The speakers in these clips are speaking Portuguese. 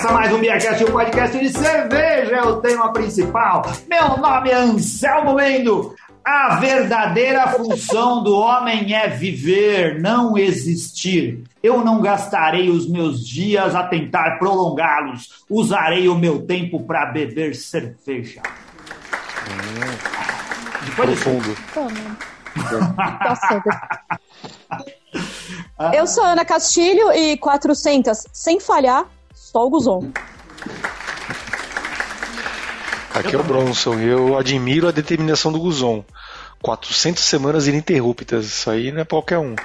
Começa mais um Biacast, o podcast de cerveja é o tema principal. Meu nome é Anselmo Mendo. A verdadeira função do homem é viver, não existir. Eu não gastarei os meus dias a tentar prolongá-los. Usarei o meu tempo para beber cerveja. Depois Profundo. Tá certo. Eu sou Ana Castilho e 400, sem falhar, só o Guzon. Aqui é o Bronson. Eu admiro a determinação do Guzon. 400 semanas ininterruptas. Isso aí não é qualquer um.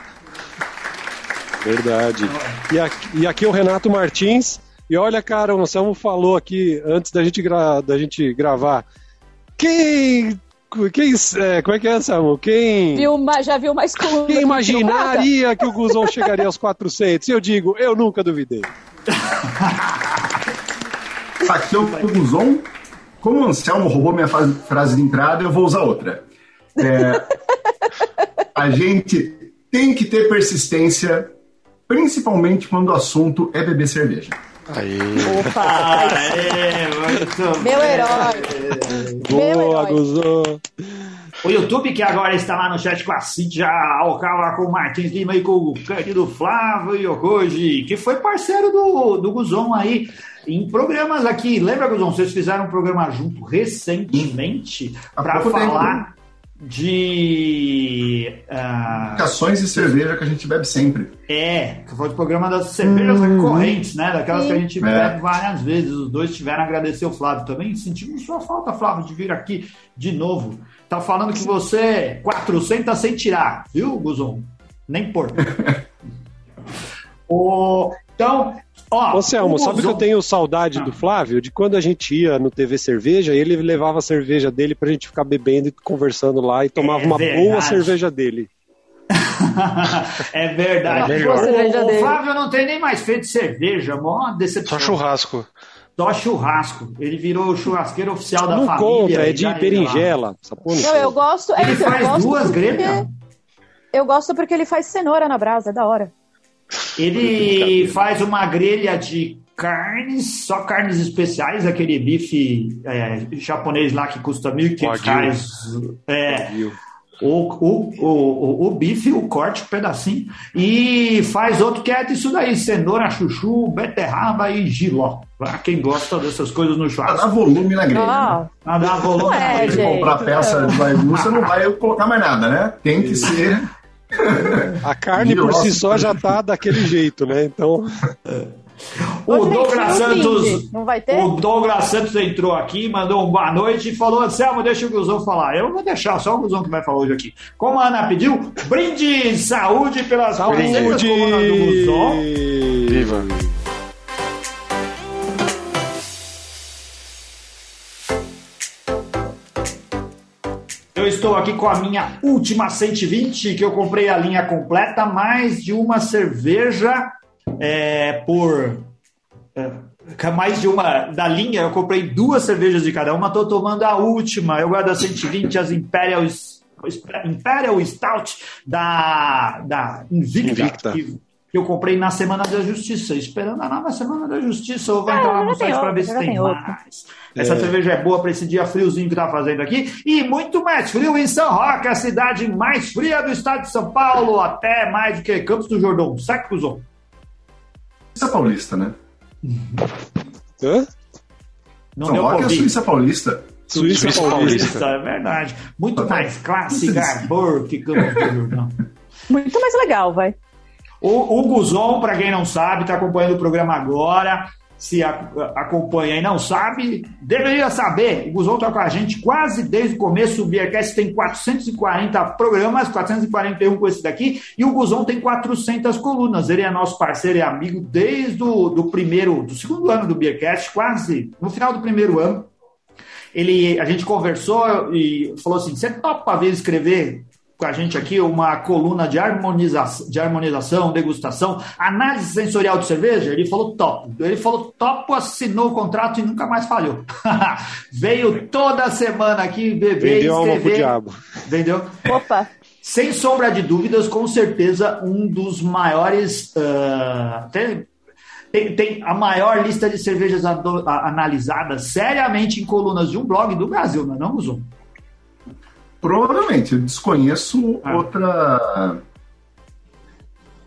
Verdade. E aqui, e aqui é o Renato Martins. E olha, cara, o Anselmo falou aqui antes da gente, gra da gente gravar. Quem quem, é, como é que é, Samu? Quem. Viu, já viu mais colunas? Quem imaginaria que o Guzon chegaria aos 400? Eu digo, eu nunca duvidei. Aqui é o Guzon. Como o Anselmo roubou minha frase de entrada, eu vou usar outra. É, a gente tem que ter persistência, principalmente quando o assunto é beber cerveja. Aí. Opa! Aê, Meu herói! Boa, Guzão! O YouTube, que agora está lá no chat com a Cintia Alcala, com o Martins Lima e com o Cândido Flávio Yokoji, que foi parceiro do, do Guzon aí em programas aqui. Lembra, Guzon, vocês fizeram um programa junto recentemente para falar de. Uh, e cerveja que a gente bebe sempre. É, que foi o programa das cervejas uhum. recorrentes, né? Daquelas Sim. que a gente é. bebe várias vezes. Os dois tiveram a agradecer o Flávio também. Sentimos sua falta, Flávio, de vir aqui de novo. Tá falando que você 400 sem tirar, viu, Guzon? Nem por. o, então, Ó, Ô, Selmo, sabe que eu tenho saudade ah. do Flávio? De quando a gente ia no TV Cerveja, ele levava a cerveja dele pra gente ficar bebendo e conversando lá e tomava é uma verdade. boa cerveja dele. é verdade. É o, o, Flávio não tem nem mais feito cerveja, mó decepção. Só churrasco. Só churrasco. Ele virou o churrasqueiro oficial da não família. Não conta, é de berinjela. Não, eu gosto. É, ele faz gosto duas grelhas. Eu gosto porque ele faz cenoura na brasa, é da hora. Ele faz uma grelha de carnes, só carnes especiais, aquele bife é, japonês lá que custa R$ 1.500. É, o, o, o, o, bife, o corte, o pedacinho. E faz outro que é disso daí: cenoura, chuchu, beterraba e giló. Pra quem gosta dessas coisas no churrasco. Pra dar volume na grelha. Ah, pra dar volume é, na grelha. comprar peça de você não vai colocar mais nada, né? Tem que ser a carne por si só já tá daquele jeito, né? Então. O Douglas Santos. Não vai ter? O Douglas Santos entrou aqui, mandou um boa noite e falou: Anselmo, deixa o Guzão falar. Eu vou deixar, só o Guzão que vai falar hoje aqui. Como a Ana pediu, brinde saúde pelas saúde. do Guzão. Viva! Eu estou aqui com a minha última 120, que eu comprei a linha completa, mais de uma cerveja é, por. É, mais de uma da linha, eu comprei duas cervejas de cada uma, estou tomando a última. Eu guardo a 120, as Imperial, Imperial Stout da, da Invicta, Invicta. Que, que eu comprei na Semana da Justiça, esperando a nova Semana da Justiça. Eu vou ah, entrar lá no site para ver se tem, tem mais. Essa é. cerveja é boa para esse dia friozinho que tá fazendo aqui. E muito mais frio em São Roque, a cidade mais fria do estado de São Paulo, até mais do que Campos do Jordão. Cusão? Suíça Paulista, né? Hã? Não São Roque é Suíça Paulista. Suíça, Suíça Paulista. Paulista. É verdade. Muito mais classe, garbor que Campos. Muito mais legal, vai. O, o Guzon, para quem não sabe, está acompanhando o programa agora se acompanha e não sabe, deveria saber. O Guzon está com a gente quase desde o começo. O Beercast tem 440 programas, 441 com esse daqui, e o Guzon tem 400 colunas. Ele é nosso parceiro e amigo desde o do primeiro, do segundo ano do Beercast, quase no final do primeiro ano. Ele, a gente conversou e falou assim: você topa ver escrever com a gente aqui uma coluna de, harmonização, de harmonização, degustação, análise sensorial de cerveja? Ele falou top. Ele falou top, assinou o contrato e nunca mais falhou. Veio toda semana aqui beber Vendeu e escrever. diabo. Vendeu? Opa! Sem sombra de dúvidas, com certeza, um dos maiores. Uh, até tem, tem a maior lista de cervejas analisadas seriamente em colunas de um blog do Brasil, não é não, Guzon? Provavelmente, eu desconheço ah. outra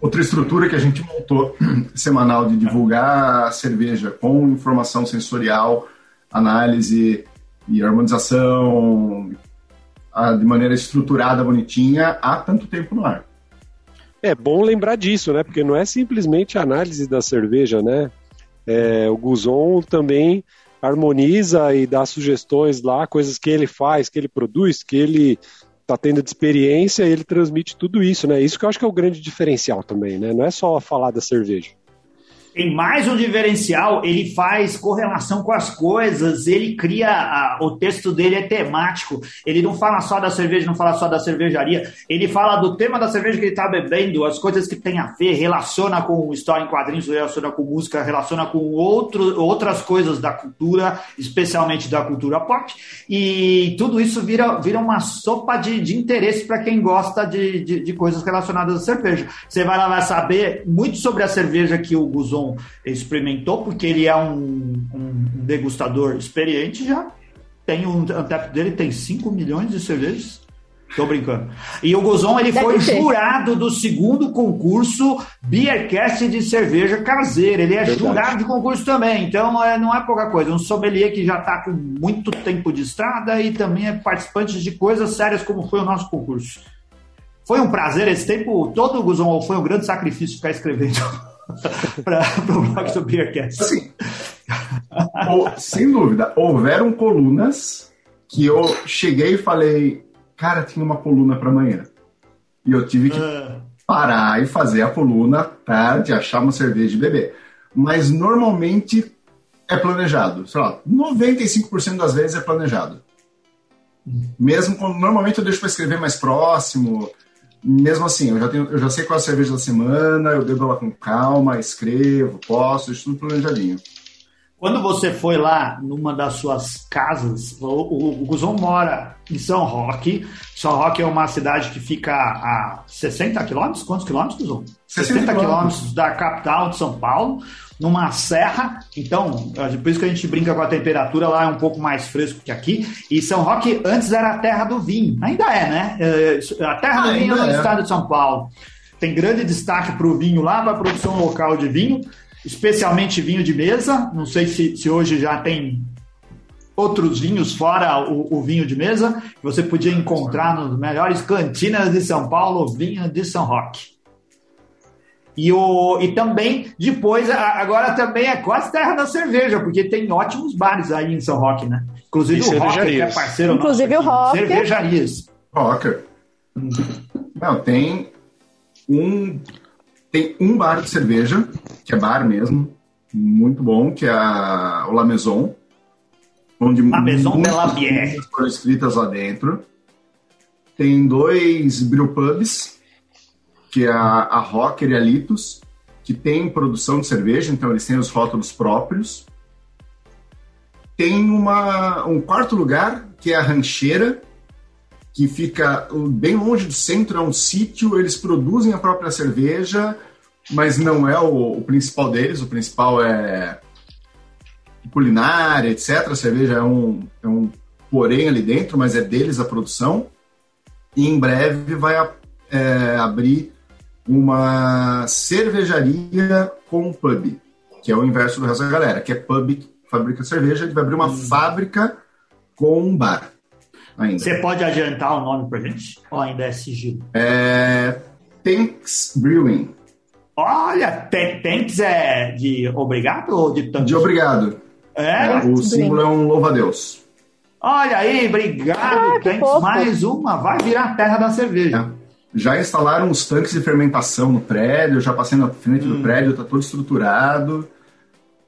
outra estrutura que a gente montou semanal de divulgar a cerveja com informação sensorial, análise e harmonização de maneira estruturada, bonitinha, há tanto tempo no ar. É bom lembrar disso, né? Porque não é simplesmente a análise da cerveja, né? É, o Guzon também harmoniza e dá sugestões lá, coisas que ele faz, que ele produz, que ele está tendo de experiência e ele transmite tudo isso, né? Isso que eu acho que é o grande diferencial também, né? Não é só falar da cerveja tem mais um diferencial, ele faz correlação com as coisas, ele cria, a, o texto dele é temático, ele não fala só da cerveja, não fala só da cervejaria, ele fala do tema da cerveja que ele está bebendo, as coisas que tem a ver, relaciona com história em quadrinhos, relaciona com música, relaciona com outro, outras coisas da cultura, especialmente da cultura pop, e tudo isso vira, vira uma sopa de, de interesse para quem gosta de, de, de coisas relacionadas à cerveja. Você vai lá vai saber muito sobre a cerveja que o Guzon experimentou, porque ele é um, um degustador experiente já. Tem um Antep dele tem 5 milhões de cervejas. Tô brincando. E o Guzon ele Deve foi ser. jurado do segundo concurso Beercast de cerveja caseira. Ele é Verdade. jurado de concurso também, então é, não é pouca coisa. Um sommelier que já está com muito tempo de estrada e também é participante de coisas sérias como foi o nosso concurso. Foi um prazer esse tempo todo, Guzon, ou foi um grande sacrifício ficar escrevendo? para o blog do Beercast. Sim. sem dúvida, houveram colunas que eu cheguei e falei, cara, tinha uma coluna para amanhã. E eu tive que uh. parar e fazer a coluna tarde, achar uma cerveja e beber. Mas normalmente é planejado. Sei lá, 95% das vezes é planejado. Mesmo quando normalmente eu deixo para escrever mais próximo, mesmo assim, eu já, tenho, eu já sei qual é a cerveja da semana, eu bebo ela com calma, escrevo, posto, isso tudo planejadinho. Quando você foi lá numa das suas casas, o, o, Guzon mora em São Roque. São Roque é uma cidade que fica a 60 quilômetros? Quantos quilômetros, Guzon? 60 quilômetros da capital de São Paulo numa serra, então, é por isso que a gente brinca com a temperatura, lá é um pouco mais fresco que aqui. E São Roque antes era a terra do vinho, ainda é, né? É, a terra do vinho é no estado de São Paulo. Tem grande destaque para o vinho lá, para a produção local de vinho, especialmente vinho de mesa. Não sei se, se hoje já tem outros vinhos fora o, o, vinho de mesa. Você podia encontrar nas melhores cantinas de São Paulo vinho de São Roque. E, o, e também, depois, agora também é quase terra da cerveja, porque tem ótimos bares aí em São Roque, né? Inclusive e o Rocker, que é parceiro Inclusive nosso o Rocker. Cervejarias. Rocker. Não, tem um, tem um bar de cerveja, que é bar mesmo, muito bom, que é a, o La Maison, onde La Maison de la Bière foram escritas lá dentro. Tem dois brewpubs, que é a, a Rocker e a Litos, que tem produção de cerveja, então eles têm os rótulos próprios. Tem uma, um quarto lugar, que é a Rancheira, que fica bem longe do centro, é um sítio, eles produzem a própria cerveja, mas não é o, o principal deles, o principal é culinária, etc. A cerveja é um, é um porém ali dentro, mas é deles a produção. E em breve vai é, abrir uma cervejaria com pub, que é o inverso do resto da galera, que é pub que fabrica cerveja, ele vai abrir uma hum. fábrica com um bar. Ainda. Você pode adiantar o nome pra gente? Ou ainda é sigilo? É. Tanks Brewing. Olha, Tanks é de obrigado ou de tantos? De obrigado. É? é o símbolo é um louva-a-Deus. Olha aí, obrigado, ah, Tanks. Mais uma, vai virar a terra da cerveja. É já instalaram os tanques de fermentação no prédio, já passei na frente hum. do prédio, está todo estruturado.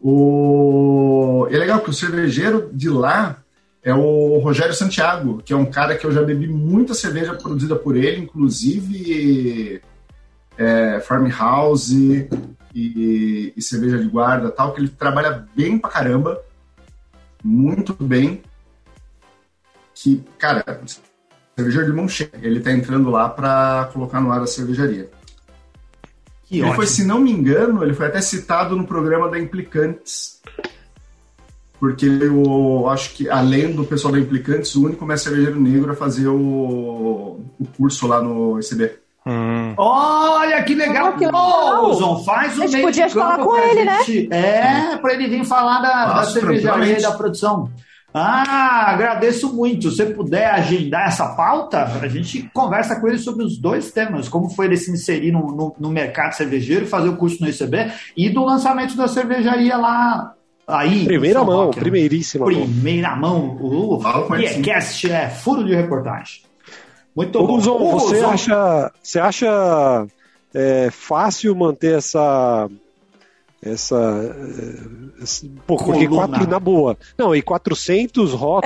O... É legal que o cervejeiro de lá é o Rogério Santiago, que é um cara que eu já bebi muita cerveja produzida por ele, inclusive é, farmhouse e, e cerveja de guarda tal, que ele trabalha bem pra caramba, muito bem. Que, cara, cervejeiro de mão cheia. Ele está entrando lá para colocar no ar a cervejaria. Que ele ótimo. foi, se não me engano, ele foi até citado no programa da Implicantes. Porque eu acho que, além do pessoal da Implicantes, o único mestre cervejeiro negro a fazer o, o curso lá no ICB. Hum. Olha que legal! Ah, que Guzon, faz o A gente meio podia falar com ele, né? gente. É, para ele vir falar da, da cervejaria e tranquilamente. da produção. Ah, agradeço muito. Se você puder agendar essa pauta, a gente conversa com ele sobre os dois temas: como foi ele se inserir no, no, no mercado cervejeiro, fazer o curso no ICB e do lançamento da cervejaria lá. Aí, Primeira em São mão, né? primeiríssima mão. Primeira mão. O ele, sim. Podcast é furo de reportagem. Muito Ô, bom. Guzon, Ô, você acha, você acha é, fácil manter essa. Essa. esse- pô, porque Coluna. quatro na boa. Não, e 400 rótulos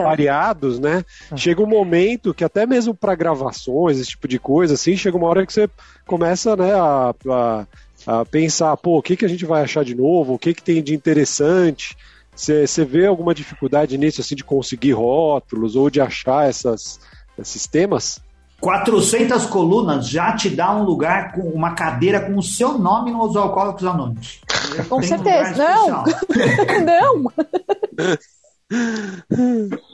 É variados, né? Chega um momento que até mesmo para gravações, esse tipo de coisa, assim, chega uma hora que você começa, né, a, a, a pensar, pô, o que, que a gente vai achar de novo? O que, que tem de interessante? Você você vê alguma dificuldade nisso, assim, de conseguir rótulos ou de achar essas, esses temas? 400 colunas já te dá um lugar com uma cadeira com o seu nome nos Alcoólicos Anônimos. Com Tem certeza. Não. Não,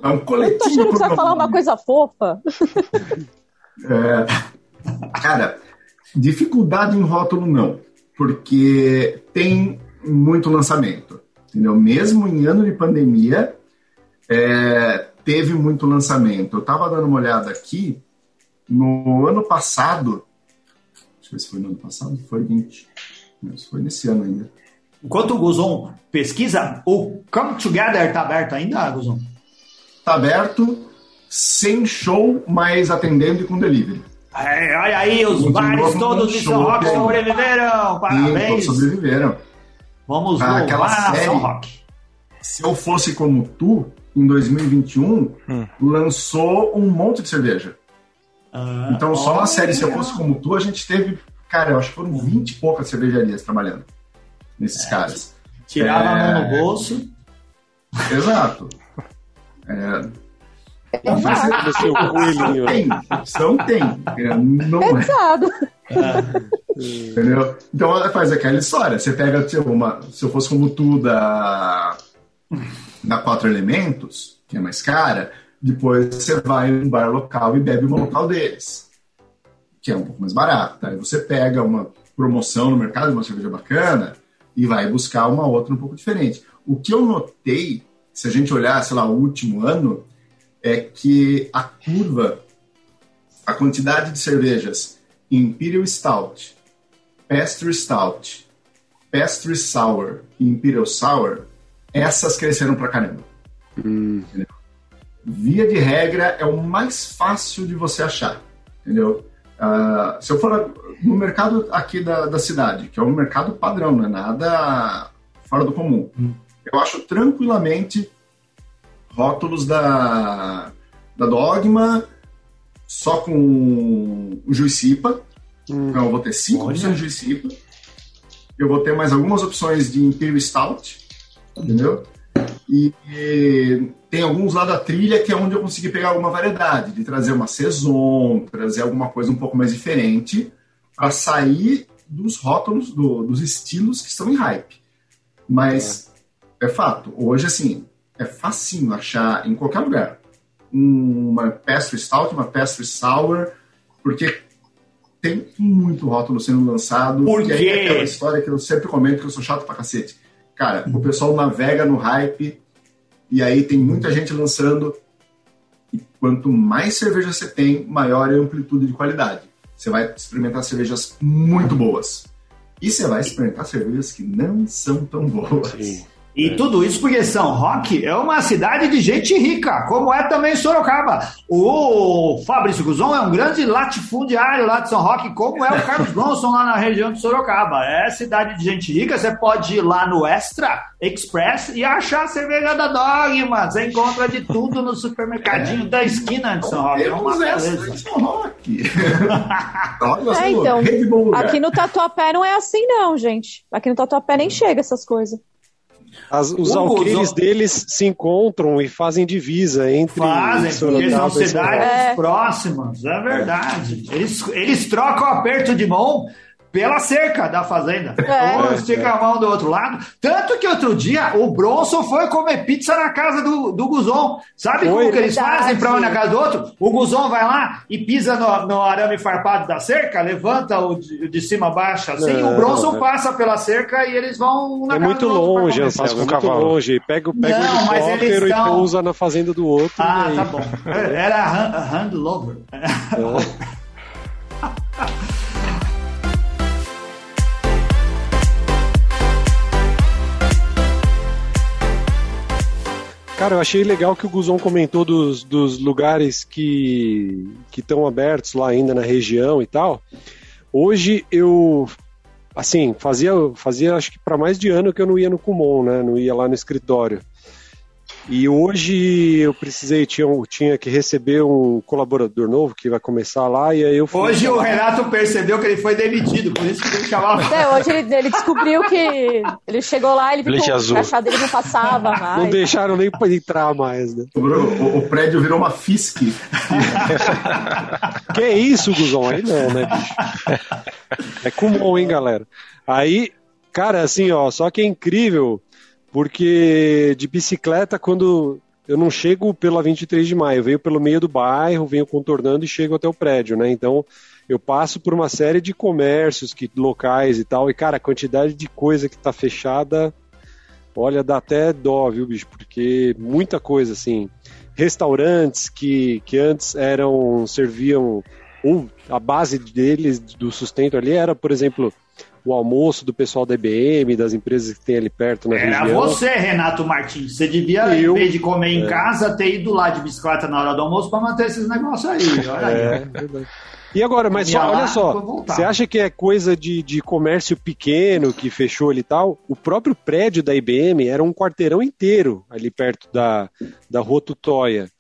É um eu tô coletivo. achando que você vai falar uma coisa fofa. É, cara, dificuldade em rótulo não, porque tem muito lançamento, entendeu? Mesmo em ano de pandemia, é, teve muito lançamento. Eu tava dando uma olhada aqui, no ano passado, deixa eu ver se foi no ano passado, foi 20, não, isso foi nesse ano ainda. Enquanto o Guzon pesquisa, o Come Together tá aberto ainda, Guzon? Tá aberto, sem show, mas atendendo e com delivery. É, olha aí, os Continua bares todos de São Roque sobreviveram. Todos Parabéns. sobreviveram. Vamos Ah, aquela louvar série. São Roque. Se eu fosse como tu, em 2021, Hum. lançou um monte de cerveja. Ah, Então, só olha, na série Se Eu Fosse Como Tu, a gente teve, cara, eu acho que foram 20 e poucas cervejarias trabalhando nesses caras. Tirava a mão É. no bolso. Exato. É. Do seu coelhinho. tem, opção tem. É, Não é, Pesado. entendeu? Então, ela faz aquela história. Você pega, tipo, uma, se eu fosse como tu da, da Quatro Elementos, que é mais cara, depois você vai num bar local e bebe uma local deles, que é um pouco mais barato. Aí você pega uma promoção no mercado, uma cerveja bacana, e vai buscar uma outra um pouco diferente. O que eu notei, se a gente olhar, sei lá, o último ano, é que a curva, a quantidade de cervejas Imperial Stout, Pastry Stout, Pastry Sour e Imperial Sour, essas cresceram pra caramba. Entendeu? Via de regra, é o mais fácil de você achar, entendeu? Ah, se eu for no mercado aqui da, da cidade, que é um mercado padrão, não é nada fora do comum, eu acho tranquilamente rótulos da, da Dogma, só com o Juicipa. Então eu vou ter cinco Olha. opções de Juicipa. Eu vou ter mais algumas opções de Imperial Stout, entendeu? E, e tem alguns lá da trilha que é onde eu consegui pegar alguma variedade, de trazer uma saison, trazer alguma coisa um pouco mais diferente, para sair dos rótulos, do- dos estilos que estão em hype. Mas é. fato, hoje assim, é facinho achar em qualquer lugar uma pastry stout, uma pastry sour, porque tem muito rótulo sendo lançado. Por que aí quê? é aquela história que eu sempre comento que eu sou chato pra cacete. Cara, o pessoal navega no hype e aí tem muita gente lançando. E quanto mais cerveja você tem, maior é a amplitude de qualidade. Você vai experimentar cervejas muito boas. E você vai experimentar cervejas que não são tão boas. Sim. E tudo isso porque São Roque é uma cidade de gente rica, como é também Sorocaba. O Fabrício Guzon é um grande latifundiário lá de São Roque, como é o Carlos Bronson lá na região de Sorocaba. É cidade de gente rica, você pode ir lá no Extra Express e achar a cerveja da Dogma. Você encontra de tudo no supermercadinho da esquina de São Roque. É essa beleza. de São Roque. Olha É, então. Aqui no Tatuapé não é assim, não, gente. Aqui no Tatuapé nem chega essas coisas. As- os O alqueires Guzon- deles se encontram e fazem divisa entre Fazem, porque São cidades É. próximas, é verdade. Eles, eles trocam aperto de mão pela cerca da fazenda. É. Um estica a mão do outro lado. Tanto que outro dia o Bronson foi comer pizza na casa do, do Guzon. Sabe Foi, como que eles verdade. fazem pra um na casa do outro? O Guzon vai lá e pisa no, no arame farpado da cerca, levanta o de, de cima a baixo assim. Não, o Bronson é. passa pela cerca e eles vão na É casa muito do outro longe, comer. Anselmo, Passa é com muito cavalo. longe. Pega, pega Não, mas eles helicóptero e estão- pousa na fazenda do outro. Ah, e tá bom. Era hand, hand lover. Cara, eu achei legal que o Guzon comentou dos, dos lugares que estão abertos lá ainda na região e tal. Hoje eu, assim, fazia, fazia acho que para mais de ano que eu não ia no Kumon, né? Não ia lá no escritório. E hoje eu precisei, tinha, tinha que receber um colaborador novo que vai começar lá, e aí eu fui. Hoje o Renato percebeu que ele foi demitido, por isso que ele chamava. Até hoje ele, ele descobriu que ele chegou lá, ele que o crachá dele não passava Não mais. deixaram nem pra entrar mais, né? O, o- o prédio virou uma FISC. Que é isso, Guzão? Aí não, né, bicho? É comum, hein, galera? Aí, cara, assim, ó, só que é incrível, porque de bicicleta, quando eu não chego pela 23 de maio, eu venho pelo meio do bairro, venho contornando e chego até o prédio, né? Então, eu passo por uma série de comércios, que, locais e tal, e, cara, a quantidade de coisa que tá fechada, olha, dá até dó, viu, bicho? Porque muita coisa, assim, restaurantes que, que antes eram serviam ou a base deles do sustento ali era, por exemplo, o almoço do pessoal da IBM, das empresas que tem ali perto na Era região. você, Renato Martins. Você devia, Eu- em vez de comer em É. casa, ter ido lá de bicicleta na hora do almoço para manter esses negócios aí. Olha É, aí. verdade. E agora, mas só, olha só, você acha que é coisa de, de comércio pequeno que fechou ali e tal? O próprio prédio da IBM era um quarteirão inteiro ali perto da, da Rua Tutóia.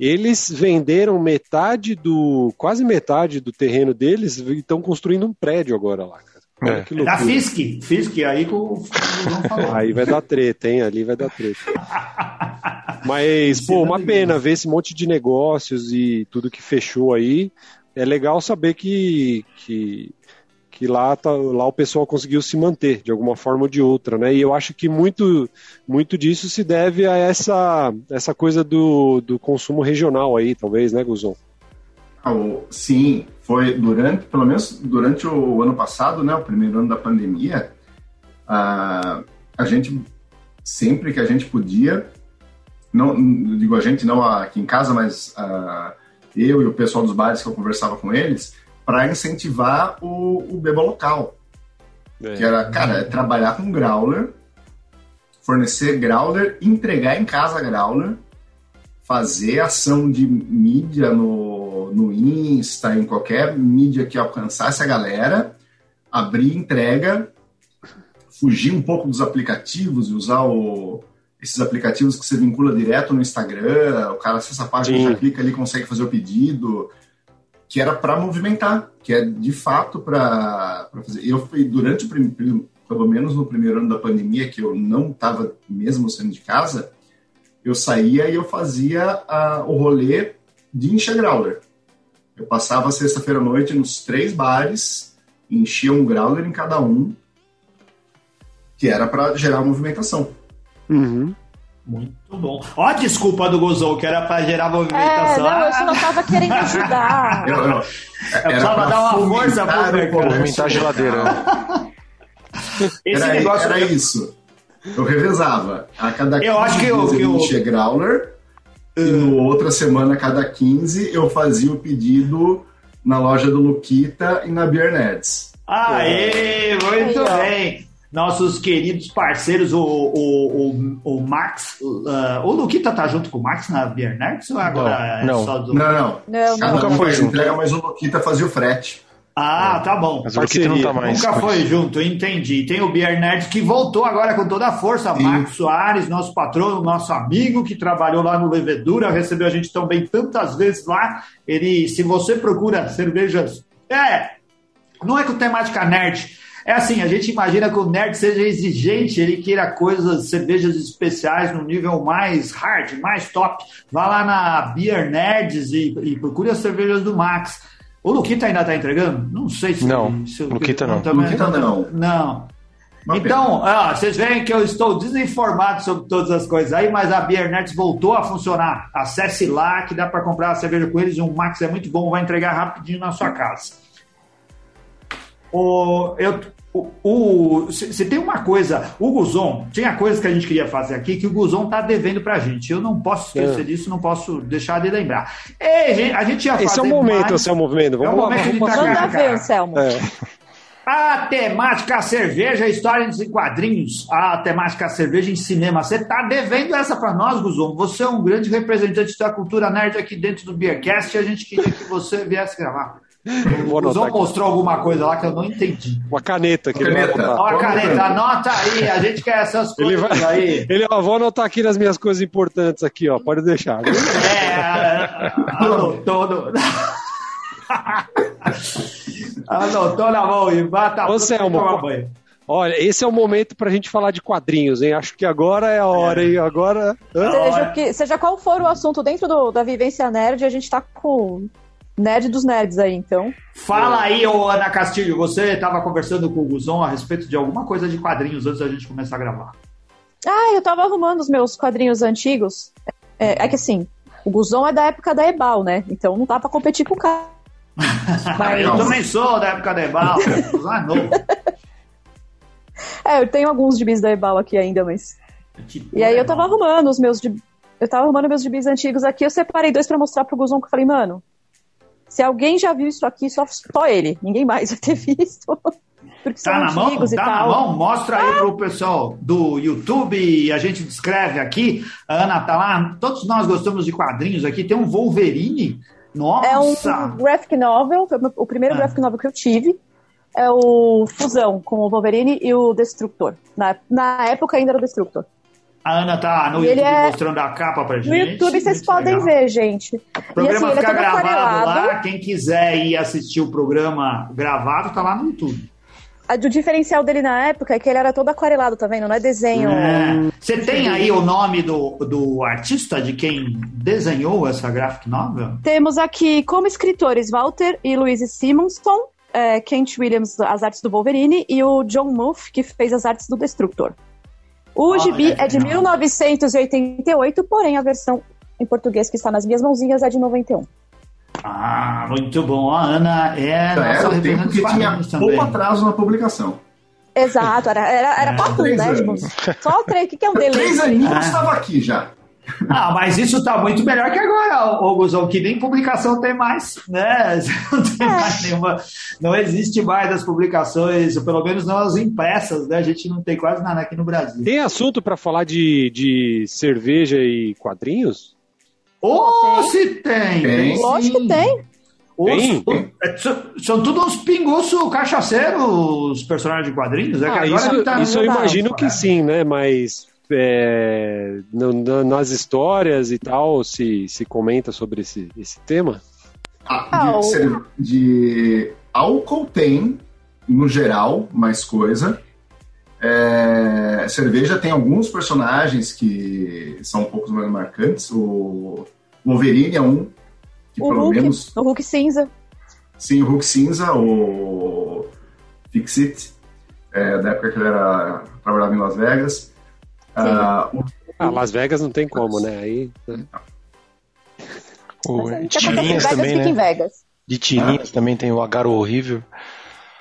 Eles venderam metade do, quase metade do terreno deles e estão construindo um prédio agora lá, cara. Olha É. que Da. Fisk. Fisk, aí que o João falou. Aí vai dar treta, hein? Ali vai dar treta. Mas, pô, uma pena ver esse monte de negócios e tudo que fechou aí. É legal saber que, que, que lá, tá, lá o pessoal conseguiu se manter de alguma forma ou de outra, né? E eu acho que muito, muito disso se deve a essa, essa coisa do, do consumo regional aí, talvez, né, Guzon? Ah, Sim, foi durante, pelo menos durante o ano passado, né, o primeiro ano da pandemia, a, a gente, sempre que a gente podia, não digo a gente não aqui em casa, mas ah, eu e o pessoal dos bares que eu conversava com eles, para incentivar o, o beba local. Que era, cara, é trabalhar com growler, fornecer growler, entregar em casa growler, fazer ação de mídia no, no Insta, em qualquer mídia que alcançasse a galera, abrir entrega, fugir um pouco dos aplicativos e usar o- esses aplicativos que você vincula direto no Instagram, o cara acessa a página, já clica ali, consegue fazer o pedido, que era para movimentar, que é de fato para fazer. Eu fui durante o prim- prim- pelo menos no primeiro ano da pandemia, que eu não estava mesmo saindo de casa, eu saía e eu fazia ah, o rolê de encher growler. Eu passava sexta-feira à noite nos três bares, enchia um growler em cada um, que era para gerar movimentação. Uhum. Muito bom. Ó a desculpa do Gozou, que era para gerar É, movimentação. não, eu só tava querendo ajudar. Eu, eu, precisava pra dar uma força pro Movimentar a geladeira. local. Esse Era, negócio era isso. Eu revezava. A cada 15 Eu acho que eu- dias que eu eu- enchia growler, e no outra semana, a cada 15, eu fazia o pedido na loja do Luquita e na Beer Nerds. Aê, muito bem. Nossos queridos parceiros, o, o, o, o Max, uh, o Luquita tá junto com o Max na Beer Nerds ou agora Não, é não. só do... Não, não. Não, não. Nunca foi junto. entrega, mas o Luquita fazia o frete. Ah, tá bom. Mas o Luquita não tá mais. Nunca foi junto, entendi. Tem o Beer Nerd que voltou agora com toda a força. Sim. Marcos Soares, nosso patrono, nosso amigo que trabalhou lá no Levedura, recebeu a gente também tantas vezes lá. Ele, se você procura cervejas. É, não é com temática nerd. É assim, a gente imagina que o nerd seja exigente, ele queira coisas, cervejas especiais no nível mais hard, mais top. Vá lá na Beer Nerds e, e procure as cervejas do Max. O Luquita ainda está entregando? Não sei se. Não, se o Luquita não. também- Luquita não. Não. Uma Então, ah, vocês veem que eu estou desinformado sobre todas as coisas aí, mas a Beer Nerds voltou a funcionar. Acesse lá que dá para comprar a cerveja com eles. O Max é muito bom, vai entregar rapidinho na sua casa. O, eu, o, o- se, se tem uma coisa, o Guzon, tinha coisas que a gente queria fazer aqui que o Guzon tá devendo pra gente. Eu não posso esquecer É. disso, não posso deixar de lembrar. Ei, gente, a gente ia fazer Esse é o momento, mais- esse é o movimento. Vamos É o lá, momento de vamos. Manda ver, Anselmo. É. A temática cerveja, histórias em quadrinhos. A temática cerveja em cinema. Você tá devendo essa para nós, Guzon. Você é um grande representante da cultura nerd aqui dentro do Beercast e a gente queria que você viesse gravar. O Vou Guzon anotar aqui. mostrou alguma coisa lá que eu não entendi. Uma caneta que ele vai Caneta. anotar. Ó, a caneta, anota aí, a gente quer essas Ele coisas vai. aí. Ele, ó, vou anotar aqui nas minhas coisas importantes aqui, ó. Pode deixar. É, anotou no... anotou na mão e bata Ô, Selmo, tomar banho. Olha, esse é o momento pra gente falar de quadrinhos, hein? Acho que agora é a hora, hein? Agora. Seja, que- seja qual for o assunto dentro do- da vivência nerd, a gente tá com nerd dos nerds aí, então. Fala aí, ô Ana Castilho, você estava conversando com o Guzon a respeito de alguma coisa de quadrinhos antes da gente começar a gravar. Ah, eu tava arrumando os meus quadrinhos antigos. É, é que assim, o Guzon é da época da Ebal, né? Então não dá pra competir com o cara. Mas- Eu também sou da época da Ebal, Guzon é novo. É, eu tenho alguns gibis da Ebal aqui ainda, mas. Tipo, E aí é eu tava novo. arrumando os meus. Eu tava arrumando meus gibis antigos aqui, eu separei dois pra mostrar pro Guzon que eu falei, mano. Se alguém já viu isso aqui, só, só ele. Ninguém mais vai ter visto. Porque são Tá na mão? Tá na mão? Mostra aí pro pessoal do YouTube e a gente descreve aqui. A Ana tá lá. Todos nós gostamos de quadrinhos aqui. Tem um Wolverine. Nossa! É um graphic novel, foi o primeiro Ah. graphic novel que eu tive. É o Fusão com o Wolverine e o Destructor. Na, na época ainda era o Destructor. A Ana tá no E ele YouTube é- mostrando a capa pra gente. No YouTube vocês podem legal. ver, gente. O E programa assim, é fica todo gravado aquarelado. lá. Quem quiser ir assistir o programa gravado, tá lá no YouTube. A do diferencial dele na época é que ele era todo aquarelado, tá vendo? Não é desenho. É. Você tem aí o nome do, do artista, de quem desenhou essa graphic novel? Temos aqui como escritores Walter e Louise Simonson, é, Kent Williams, as artes do Wolverine, e o John Muff, que fez as artes do Destructor. O Olha, gibi é de legal. 1988, porém a versão em português que está nas minhas mãozinhas é de 91. Ah, muito bom. A Ana é Já nossa era o tempo que de tinha também. pouco atraso na publicação. Exato, era, era, era É, papum, três né? Tipo, anos. só três, o que, que é um Três delay? aninhos Ah. estava aqui já. Ah, mas isso tá muito melhor que agora, ô Guzão, que nem publicação tem mais, né? Não tem É. mais nenhuma, não existe mais as publicações, ou pelo menos não as impressas, né? A gente não tem quase nada aqui no Brasil. Tem assunto pra falar de, de cerveja e quadrinhos? Ô, se tem! Tem. Lógico sim. que tem. Tem? Os- é, são- tudo uns pinguços cachaceiros, os personagens de quadrinhos. É que Ah, agora isso, tá isso eu imagino que sim, né? Mas é, no- no- nas histórias e tal, se, se comenta sobre esse, esse tema? Ah, Ah, de, de álcool tem, no geral, mais coisa. É, cerveja tem alguns personagens que são um pouco mais marcantes. O Wolverine é um, que O pelo Hulk, menos. o Hulk cinza. Sim, o Hulk Cinza, o Fixit, é, da época que ele era, trabalhava em Las Vegas. Ah, o- Ah, Las Vegas não tem como, né? Aí, né? O que acontece em Tirinhas Vegas também, né? Vegas. De tirinhas também tem o Agaro Horrível.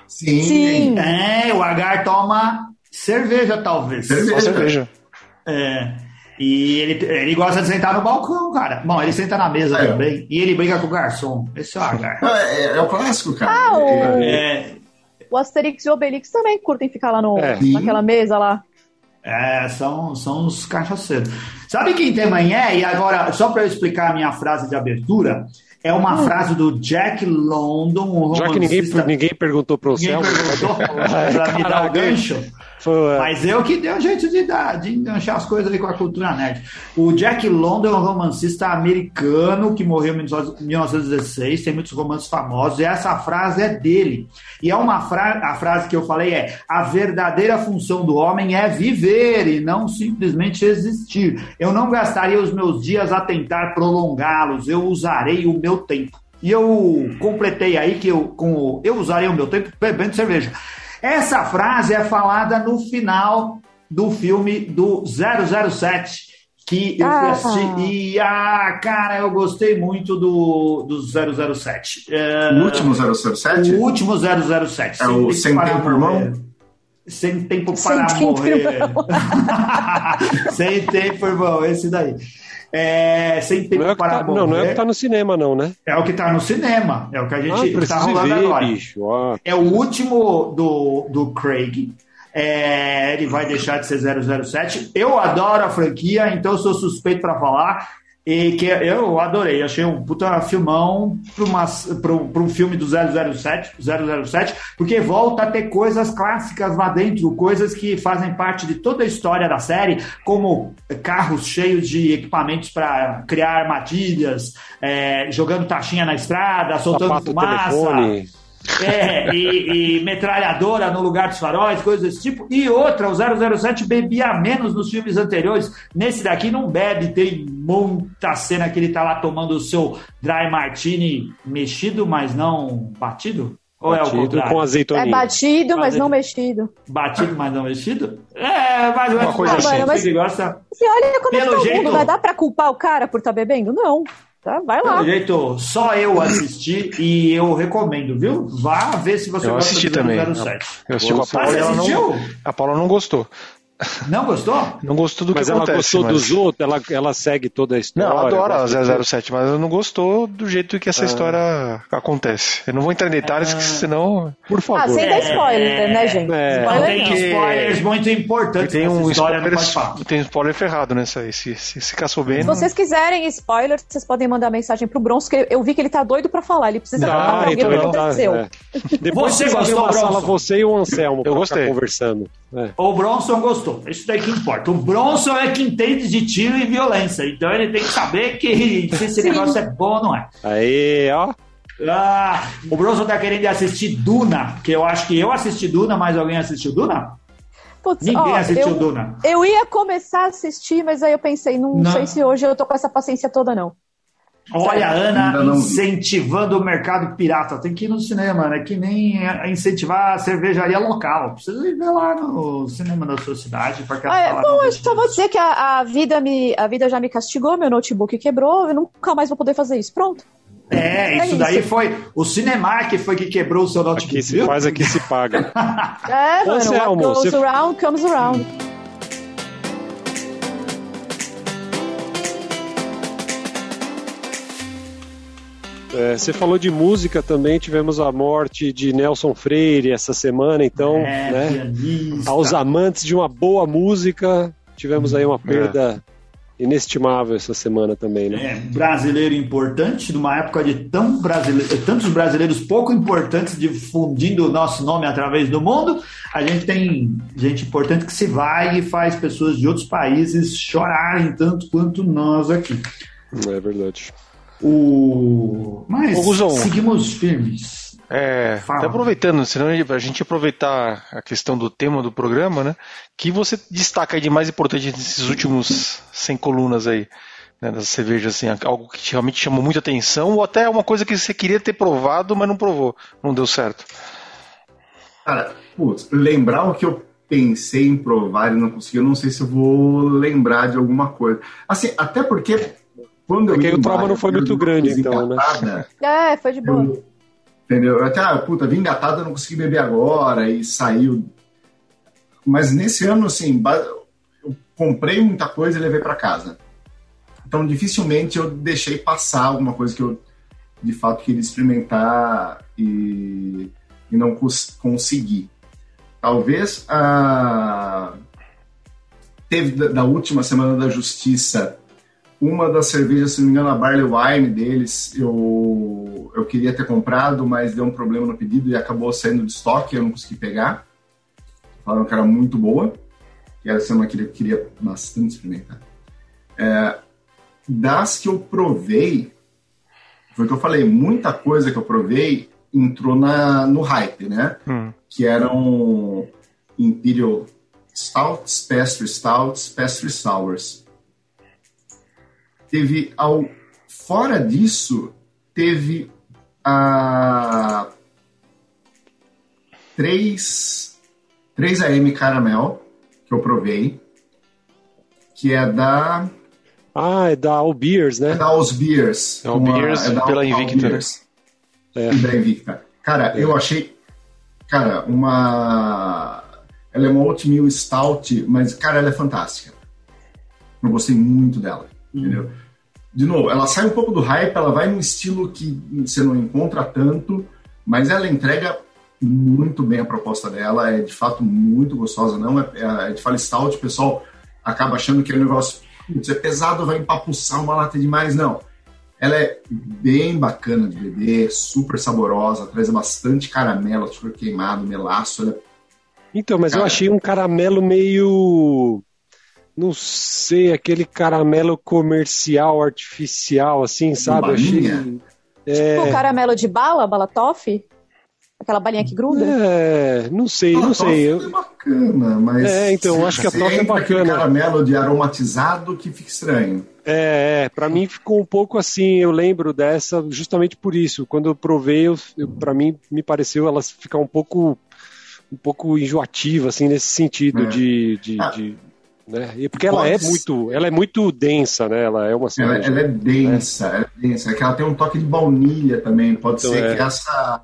sim, Sim. É, o Agar toma cerveja, talvez. Cerveja. Só cerveja. É. E ele, ele gosta de sentar no balcão, cara. Bom, ele senta na mesa É. também. E ele briga com o garçom. Esse é o Agar. É, é o clássico, cara. Ah, o- É, O Asterix e o Obelix também curtem ficar lá no, É. naquela mesa lá. É, são, são os cachaceiros. Sabe quem também é? E agora, só para eu explicar a minha frase de abertura, é uma frase do Jack London, um Já que ninguém, ninguém perguntou pro Ninguém Celso. perguntou pra me dar o gancho. Foi, Mas eu que dei um jeito de, dar, de enganchar as coisas ali com a cultura nerd. O Jack London é um romancista americano que morreu em 1916, tem muitos romances famosos, e essa frase é dele. E é uma frase, a frase que eu falei é: a verdadeira função do homem é viver e não simplesmente existir. Eu não gastaria os meus dias a tentar prolongá-los, eu usarei o meu tempo. E eu completei aí que eu, com, eu usaria o meu tempo bebendo cerveja. Essa frase é falada no final do filme do 007, que eu Ah. assistir. E, ah, cara, eu gostei muito do, do 007. É, O último 007? o último 007. É o Sem Tempo. Irmão? Sem tempo Sem para Tempo, morrer. Irmão. Sem tempo, irmão. Esse daí. É, sem tempo Não é, para tá, morrer. não, não é o que tá no cinema, não, né? É o que tá no cinema. É o que a Ah, gente tá preciso rolando ver, agora. ó. É o último do, do Craig. É, ele vai deixar de ser 007. Eu adoro a franquia, então sou suspeito para falar. E que eu adorei, achei um puta filmão para um filme do 007, 007, porque volta a ter coisas clássicas lá dentro, coisas que fazem parte de toda a história da série, como carros cheios de equipamentos para criar armadilhas, é, jogando taxinha na estrada, soltando Sapato, fumaça. telefone. É, e, e metralhadora no lugar dos faróis, coisas desse tipo. E outra, o 007 bebia menos nos filmes anteriores. Nesse daqui não bebe, tem muita cena que ele tá lá tomando o seu dry martini mexido, mas não batido? Ou é o Batido contrário? com azeitoninha. É batido, mas não mexido. Batido, mas não mexido? É, mais ou menos. Uma coisa por aí. assim. Você que gosta. E olha como é que Pelo tá o jeito- mundo. Vai dar pra culpar o cara por estar bebendo? Não. Tá, vai lá. Jeito, só eu assisti e eu recomendo, viu? Vá ver se você Eu gosta assisti do também. 007. Eu assisti com a Ah, Paula você e ela assistiu? não, a Paula não gostou. Não gostou? Não gostou do Mas que ela acontece. gostou mas... dos outros, ela, ela segue toda a história. Não, ela adora a de- 007, mas ela não gostou do jeito que essa história acontece. Eu não vou entrar em detalhes, que senão. Por favor. Ah, sem dar spoiler, né, gente? É. Não, Spoiler tem que- spoilers muito importantes Tem um história, spoiler, falar. tem um spoiler ferrado nessa aí. Se, se, se caçou bem. Se não- vocês quiserem spoiler, vocês podem mandar mensagem pro Bronson, que eu vi que ele tá doido pra falar. Ele precisa falar Ah, pra alguém então o que ele tá. aconteceu. é. Depois Você gostou, sala, Bronson? você e o Anselmo, pra gostei. conversando. É. O Bronson gostou. Isso daí que importa. O Bronson é que entende de tiro e violência. Então ele tem que saber que se esse Sim. negócio é bom ou não é. Aí, ó. Ah, o Bronson tá querendo assistir Duna, que eu acho que eu assisti Duna, mas alguém assistiu Duna? Putz, Ninguém ó, assistiu eu, Duna. eu ia começar a assistir, mas aí eu pensei, não, Não. sei se hoje eu tô com essa paciência toda, não. Olha a Ana incentivando o mercado pirata. Tem que ir no cinema, né? Que nem é, incentivar a cervejaria local. Precisa ir ver lá no cinema da sua cidade para que Ah, é, bom, não eu só vou dizer que a, a vida me, a vida já me castigou, meu notebook quebrou, eu nunca mais vou poder fazer isso. Pronto. É, É isso daí isso. foi o Cinemark que foi que quebrou o seu notebook. Aqui se faz, aqui se paga. É, mano, what goes você- around comes around. É, você falou de música também, tivemos a morte de Nelson Freire essa semana, então, É, né? pianista. Aos amantes de uma boa música, tivemos aí uma perda inestimável essa semana também, né? É, brasileiro importante, numa época de tão brasileiro, tantos brasileiros pouco importantes difundindo o nosso nome através do mundo, a gente tem gente importante que se vai e faz pessoas de outros países chorarem tanto quanto nós aqui. É verdade. O... Mas Ô, Guzão. seguimos firmes. É, até aproveitando, senão a gente aproveitar a questão do tema do programa, né? Que você destaca aí de mais importante nesses últimos 100 colunas aí, né, das cervejas, assim, algo que realmente chamou muita atenção, ou até uma coisa que você queria ter provado, mas não provou, não deu certo. Cara, putz, lembrar o que eu pensei em provar e não consegui, eu não sei se eu vou lembrar de alguma coisa. Assim, até porque quando eu Porque ia o trauma não foi eu muito grande, então, né? engatada, É, foi de boa. eu- entendeu? Eu até, ah, puta, vim engatada, não consegui beber agora e saiu. Mas nesse ano, assim, eu comprei muita coisa e levei para casa. Então, dificilmente eu deixei passar alguma coisa que eu de fato queria experimentar e, e não cons- consegui. Talvez a teve da, da última semana da Justiça uma das cervejas, se não me engano, a Barley Wine deles, eu, eu queria ter comprado, mas deu um problema no pedido e acabou saindo de estoque, eu não consegui pegar. Falaram que era muito boa, que é uma que eu queria bastante experimentar. É, das que eu provei, foi o que eu falei, muita coisa que eu provei entrou na, no hype, né? Hum. Que eram Imperial Stouts, Pastry Stouts, Pastry Sours. Teve ao fora disso, teve a 3, 3 AM Caramel, que eu provei, que é da. Ah, é da All Beers, né? É da All Beers. All Beers é da pela All Invicta, Beers. É. E da Invicta. Cara, eu achei. Cara, uma. Ela é uma oatmeal stout, mas, cara, ela é fantástica. Eu gostei muito dela, entendeu? De novo, ela sai um pouco do hype, ela vai num estilo que você não encontra tanto, mas ela entrega muito bem a proposta dela, é de fato muito gostosa, não é, é de fala stout, o pessoal acaba achando que é um negócio, putz, é pesado, vai empapuçar uma lata demais, não. Ela é bem bacana de beber, super saborosa, traz bastante caramelo, açúcar queimado, melaço, ela é Então, mas eu achei um caramelo meio. Não sei, aquele caramelo comercial, artificial, assim, sabe? Achei. balinha? É, Tipo caramelo de bala, bala toffee? Aquela balinha que gruda? é, não sei, Ah, não a sei. Eu- é bacana, mas. É, então, acho que a toffee é bacana. caramelo de aromatizado que fica estranho. É, é, pra mim ficou um pouco assim, eu lembro dessa justamente por isso. Quando eu provei, eu, eu, pra mim me pareceu ela ficar um pouco um pouco enjoativa assim nesse sentido É. de, de, Ah. de- né? E porque ela é muito, ela é muito densa, né? Ela é uma Ela, ela é densa, ela é densa. É que ela tem um toque de baunilha também. Pode Então, ser é. que essa.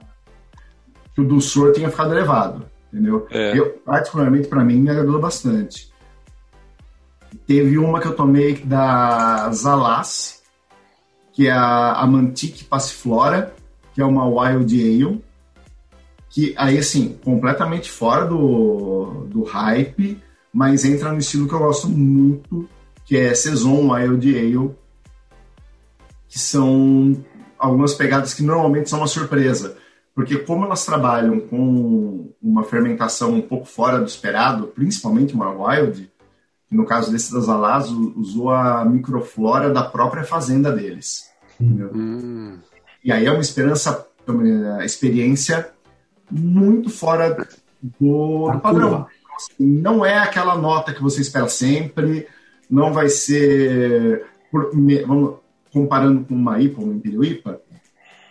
que o doçor tenha ficado elevado. Entendeu? É. Eu, particularmente, pra mim, me agradou bastante. Teve uma que eu tomei da Zalas, que é a, a Mantique Passiflora, que é uma Wild Ale. Que aí, assim, completamente fora do, do hype, mas entra no estilo que eu gosto muito, que é Saison Wild Ale, que são algumas pegadas que normalmente são uma surpresa. Porque como elas trabalham com uma fermentação um pouco fora do esperado, principalmente uma wild, que no caso desse das Alas, u- usou a microflora da própria fazenda deles. Hum, E aí é uma esperança, uma experiência muito fora do, do padrão. Não é aquela nota que você espera sempre, não vai ser. vamos, comparando com uma IPA, uma Imperial IPA,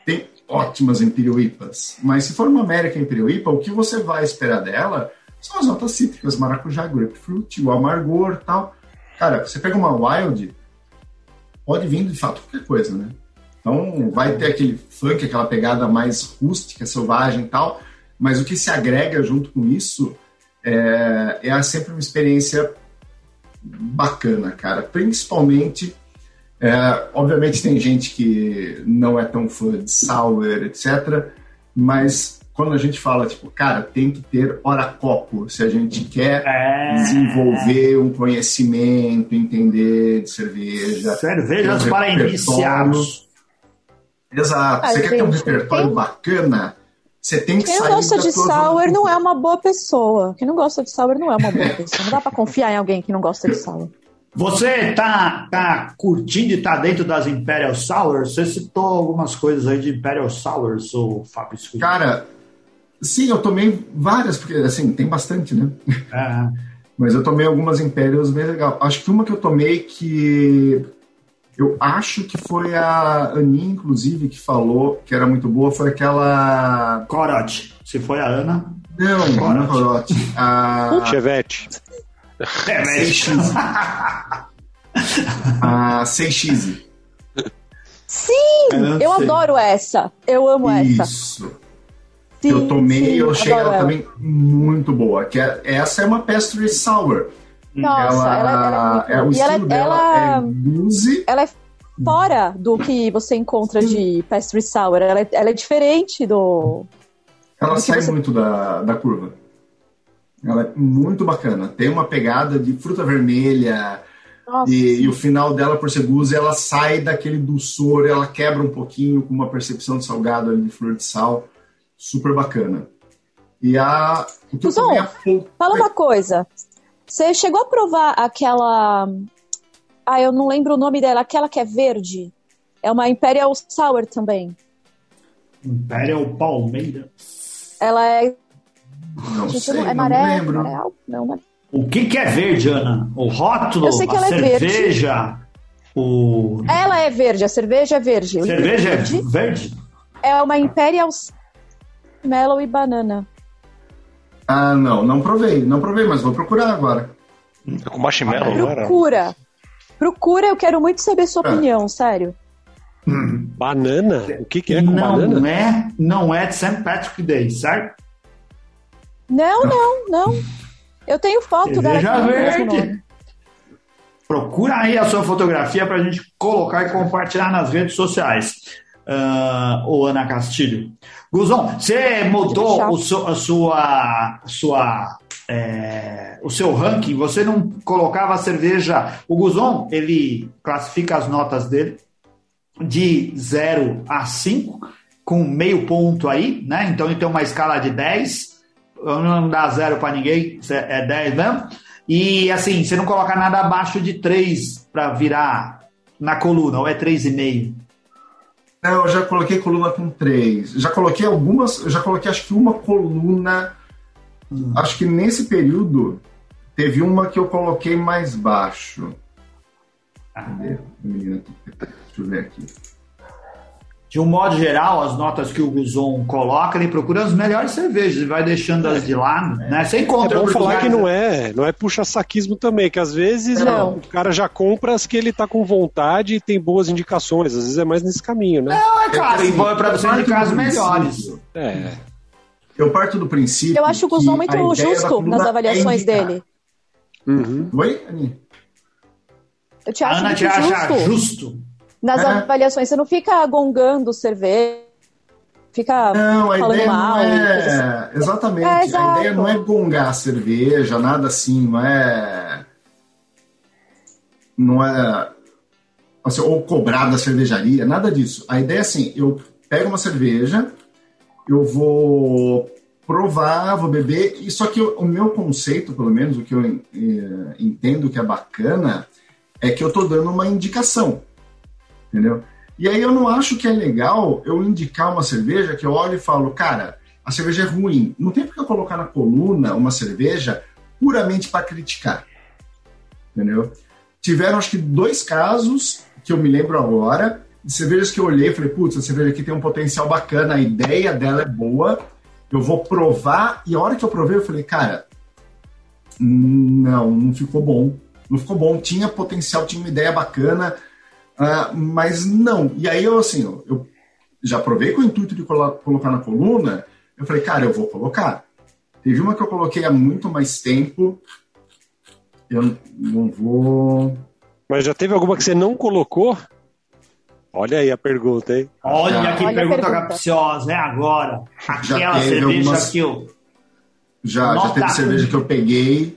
tem ótimas Imperial IPAs, mas se for uma América Imperial IPA, o que você vai esperar dela são as notas cítricas, maracujá, grapefruit, o amargor tal. Cara, você pega uma Wild, pode vir de fato qualquer coisa, né? Então vai ter aquele funk, aquela pegada mais rústica, selvagem e tal, mas o que se agrega junto com isso é, é sempre uma experiência bacana, cara. Principalmente, é, obviamente tem gente que não é tão fã de sour, etc. Mas quando a gente fala, tipo, cara, tem que ter hora copo se a gente quer É. desenvolver um conhecimento, entender de cerveja. Cervejas Tem um para iniciados. Exato. Ah, você quer ter um repertório quem- bacana, você tem que Quem sair não gosta de sour não é uma boa pessoa. Quem não gosta de sour não é uma boa pessoa. Não dá pra confiar em alguém que não gosta de sour. Você tá, tá curtindo e tá dentro das Imperial Sours? Você citou algumas coisas aí de Imperial Sours, o Fábio Scusi. Cara, sim, eu tomei várias, porque assim, tem bastante, né? É, Mas eu tomei algumas Imperials bem legal. Acho que uma que eu tomei que eu acho que foi a Aninha, inclusive, que falou que era muito boa, foi aquela. Corote. Se foi a Ana. Não, Corote. não Corote. A Chevette. É, Seixise. A Seixise. Sim! Eu Eu adoro essa. Eu amo essa. Isso. Sim, eu tomei e eu achei adoro ela também muito boa. Que é- essa é uma pastry sour. Nossa, ela, ela, ela é é, o. E estilo dela ela, é ela é fora do que você encontra de pastry sour. Ela é, ela é diferente do. Ela do sai você- muito da, da curva. Ela é muito bacana. Tem uma pegada de fruta vermelha e, e o final dela, por ser guzi, ela sai daquele dulçor, ela quebra um pouquinho com uma percepção de salgado ali de flor de sal. Super bacana. E a. Há pouco- Fala uma coisa. Você chegou a provar aquela. Ah, eu não lembro o nome dela, aquela que é verde. É uma Imperial Sour também. Imperial Palmeira. Ela é. Não Gente, sei, não, é não maré, me lembro. maré? Não, não é. O que, que é verde, Ana? O rótulo? Eu sei que ela é verde. cerveja? O. Ela é verde, a cerveja é verde. Cerveja é líquido verde? É uma Imperial Mellow e banana. Ah, não, não provei, não provei, mas vou procurar agora. É com marshmallow, não era? Procura. Procura, eu quero muito saber sua Ah. opinião, sério. Banana? O que, que é com não banana? é, não é de St. Patrick Day, certo? Não, não, não. Eu tenho foto dela Cerveja mesmo verde. Procura aí a sua fotografia para a gente colocar e compartilhar nas redes sociais. Ah, ô Ana Castilho. Guzon, você mudou o seu- a sua, a sua, é, o seu ranking, você não colocava a cerveja. O Guzon, ele classifica as notas dele de 0 a 5, com meio ponto aí, né? Então ele tem uma escala de 10. Eu não dá zero para ninguém, é 10 mesmo. E assim, você não coloca nada abaixo de 3 para virar na coluna, ou é 3,5? Não, eu já coloquei coluna com três. Já coloquei algumas, eu já coloquei acho que uma coluna. Acho que nesse período teve uma que eu coloquei mais baixo. Cadê? Menina, Deixa eu ver aqui. De um modo geral, as notas que o Guzon coloca, ele procura as melhores cervejas e vai deixando as de lado, né? Você É encontra bom outros falar que não é, não é puxa-saquismo também, que às vezes Não. o cara já compra as que ele tá com vontade e tem boas indicações, às vezes é mais nesse caminho, né? Não, é claro, assim, envolve para você indicar as melhores. É. Eu parto do princípio. Eu acho o Guzon muito justo coluna nas é avaliações dele. Uhum. Oi, Ani? Eu te acho Ana muito te acha justo. Nas É. avaliações, você não fica gongando cerveja, fica Não, a falando ideia mal. não coisa assim. é. Exatamente. É, a ideia não é gongar a cerveja, nada assim, não é. Não é. assim, ou cobrar da cervejaria, nada disso. A ideia é assim: eu pego uma cerveja, eu vou provar, vou beber, e só que o, o meu conceito, pelo menos, o que eu eh, entendo que é bacana, é que eu tô dando uma indicação. Entendeu? E aí eu não acho que é legal eu indicar uma cerveja que eu olho e falo, cara, a cerveja é ruim. Não tem porque eu colocar na coluna uma cerveja puramente para criticar. Entendeu? Tiveram acho que dois casos que eu me lembro agora, de cervejas que eu olhei e falei, putz, a cerveja aqui tem um potencial bacana, a ideia dela é boa, eu vou provar, e a hora que eu provei eu falei, cara, não, não ficou bom. Não ficou bom, tinha potencial, tinha uma ideia bacana, ah, mas não. E aí eu assim, eu, eu já provei com o intuito de colo- colocar na coluna, eu falei, cara, eu vou colocar. Teve uma que eu coloquei há muito mais tempo, eu não vou. Mas já teve alguma que você não colocou? Olha aí a pergunta, hein? Olha Já. que Olha pergunta pergunta. capciosa, é agora. Já Aquela cerveja algumas- que eu. Já, já teve cerveja que eu peguei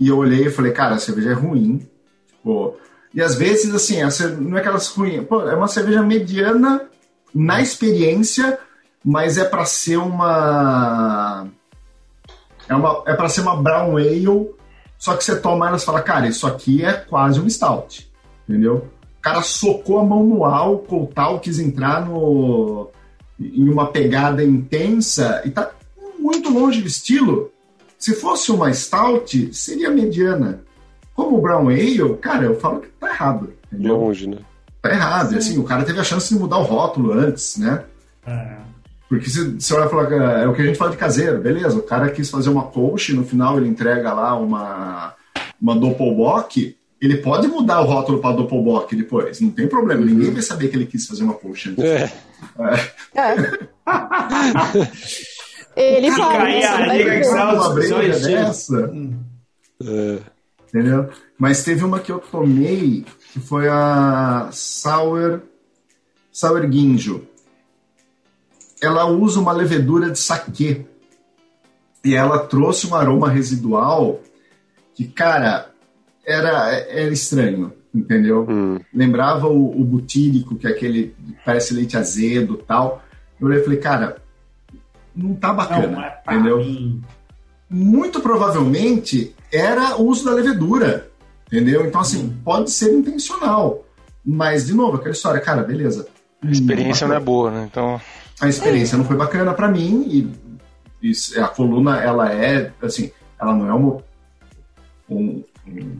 e eu olhei e falei, cara, a cerveja é ruim. Tipo, e às vezes, assim, não é aquelas ruins. Pô, é uma cerveja mediana na experiência, mas é para ser uma. É, uma, é para ser uma brown ale, só que você toma ela e fala, cara, isso aqui é quase um stout. Entendeu? O cara socou a mão no álcool, tal quis entrar no, em uma pegada intensa e tá muito longe do estilo. Se fosse uma stout, seria mediana. Como o brown ale, cara, eu falo que tá errado. Entendeu? Longe, né? Tá errado. E, assim, o cara teve a chance de mudar o rótulo antes, né? É. Porque se você vai falar que é o que a gente fala de caseiro, beleza? O cara quis fazer uma coach, no final ele entrega lá uma, uma Doppelbock, ele pode mudar o rótulo para Doppelbock depois, não tem problema. Ninguém vai saber que ele quis fazer uma coach antes. É. É. Ele fala, aí você a não vai dica ver. que são- uma briga dessa, É. entendeu? Mas teve uma que eu tomei, que foi a Sour, Sour Ginjo. Ela usa uma levedura de saquê. E ela trouxe um aroma residual que, cara, era, era estranho, entendeu? Hum. Lembrava o, o butírico, que é aquele que parece leite azedo tal. Eu olhei e falei, cara, não tá bacana, Não é entendeu? mim. muito provavelmente era o uso da levedura, entendeu? Então, assim, pode ser intencional. Mas, de novo, aquela história, cara, beleza. A experiência não é boa, né? Então, A experiência não foi bacana para mim e, e a coluna, ela é, assim, ela não é uma... Um,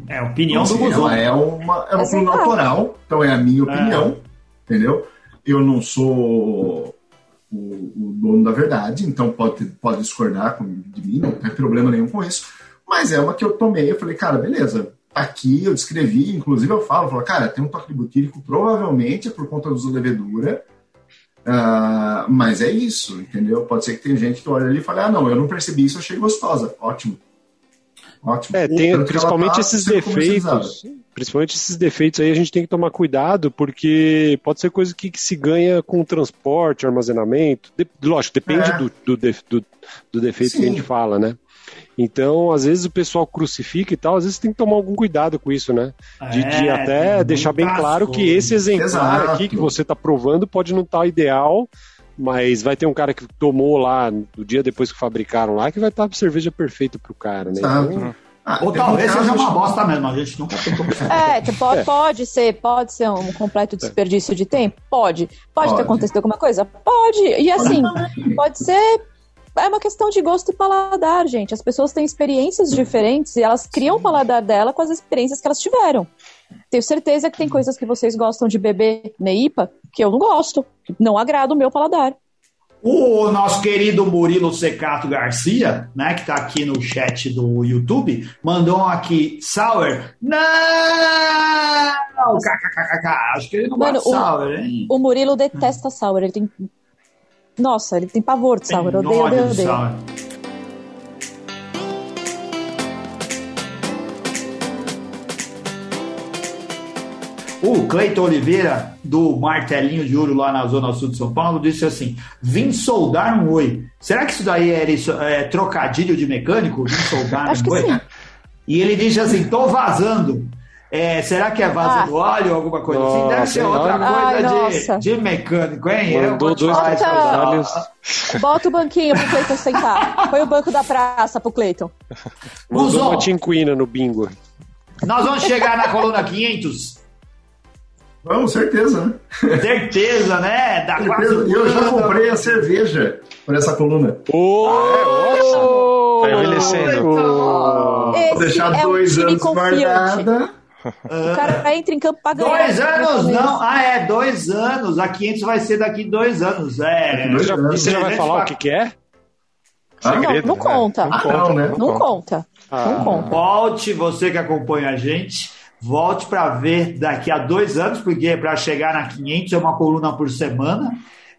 É a opinião do assim, Guzon. ela é uma, é uma Exato. coluna autoral, então é a minha opinião, entendeu? Eu não sou o, o dono da verdade, então pode, pode discordar de mim, não tem problema nenhum com isso. Mas é uma que eu tomei, eu falei, cara, beleza, tá aqui, eu descrevi, inclusive eu falo, eu falo, cara, tem um toque de butírico, provavelmente é por conta da levedura, uh, mas é isso, entendeu? Pode ser que tem gente que olha ali e fale, ah, não, eu não percebi isso, achei gostosa. Ótimo. Ótimo. É, tem, principalmente tá esses defeitos. Principalmente esses defeitos aí a gente tem que tomar cuidado, porque pode ser coisa que, que se ganha com transporte, armazenamento. De, lógico, depende é. do, do, do, do, defeito Sim. que a gente fala, né? Então, às vezes o pessoal crucifica e tal, às vezes tem que tomar algum cuidado com isso, né? De, é, de até deixar bem claro que esse exemplar Exato. aqui que você está provando pode não estar tá ideal, mas vai ter um cara que tomou lá no dia depois que fabricaram lá que vai estar tá a cerveja perfeita pro cara, né? Então, ah, Ou talvez seja uma bosta mesmo, a gente nunca tem como É, pode, é. pode ser, pode ser um completo desperdício de tempo? Pode. Pode, pode. ter acontecido alguma coisa? Pode. E assim, pode ser é uma questão de gosto e paladar, gente. As pessoas têm experiências diferentes e elas criam o paladar dela com as experiências que elas tiveram. Tenho certeza que tem coisas que vocês gostam de beber neipa que eu não gosto. Não agrada o meu paladar. O nosso querido Murilo Secato Garcia, né, que está aqui no chat do YouTube, mandou aqui Sour. Não! KKKK. Acho que ele não Mano, gosta de Sour, hein? O Murilo detesta Sour. Ele tem nossa, ele tem pavor de sour. Odeio, odeio, odeio. O Cleiton Oliveira, do Martelinho de Ouro lá na Zona Sul de São Paulo, disse assim: vim soldar um oi. Será que isso daí era isso, é, trocadilho de mecânico? Vim soldar Acho um oi? Sim. E ele disse assim: tô vazando. É, será que é vaso ah. do óleo ou alguma coisa nossa, assim? Deve ser outra coisa Ai, de, de, mecânico, hein? Mandou dois olhos. Bota o banquinho pro Cleiton sentar. Põe o banco da praça pro Cleiton. Mandou uma tinquina no bingo. Nós vamos chegar na coluna 500. Vamos, certeza, né? Certeza, né? Da certeza. Eu já comprei a cerveja por essa coluna. Oh, ah, é, nossa! Tá envelhecendo. Oh, vou deixar é dois um anos guardada. O cara entra em campo para ganhar. Dois anos, não. Ah, é, dois anos. A 500 vai ser daqui dois anos. É. Dois já, você já vai falar o que, que é? Ah, não, não conta. Não, conta. Não, né? não conta. Ah. Não conta. Volte, você que acompanha a gente, volte para ver daqui a dois anos, porque para chegar na 500 é uma coluna por semana.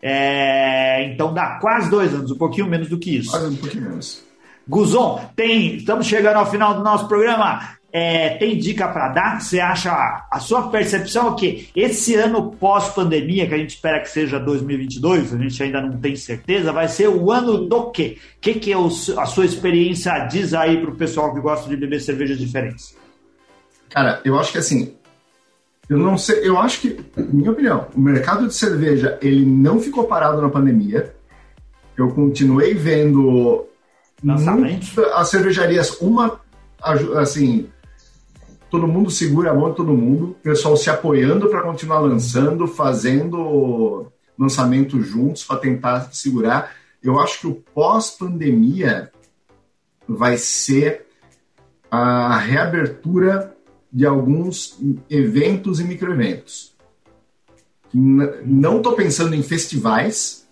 É, então dá quase dois anos, um pouquinho menos do que isso. Quase um pouquinho menos. Guzon, tem, estamos chegando ao final do nosso programa. É, tem dica para dar? Você acha a sua percepção é que esse ano pós-pandemia, que a gente espera que seja 2022, a gente ainda não tem certeza, vai ser o ano do quê? O que, que é o, a sua experiência diz aí para o pessoal que gosta de beber cervejas diferentes? Cara, eu acho que assim, eu não sei, eu acho que, minha opinião, o mercado de cerveja ele não ficou parado na pandemia. Eu continuei vendo as cervejarias uma assim todo mundo segura a mão de todo mundo, o pessoal se apoiando para continuar lançando, fazendo lançamento juntos para tentar segurar. Eu acho que o pós-pandemia vai ser a reabertura de alguns eventos e microeventos. Não estou pensando em festivais.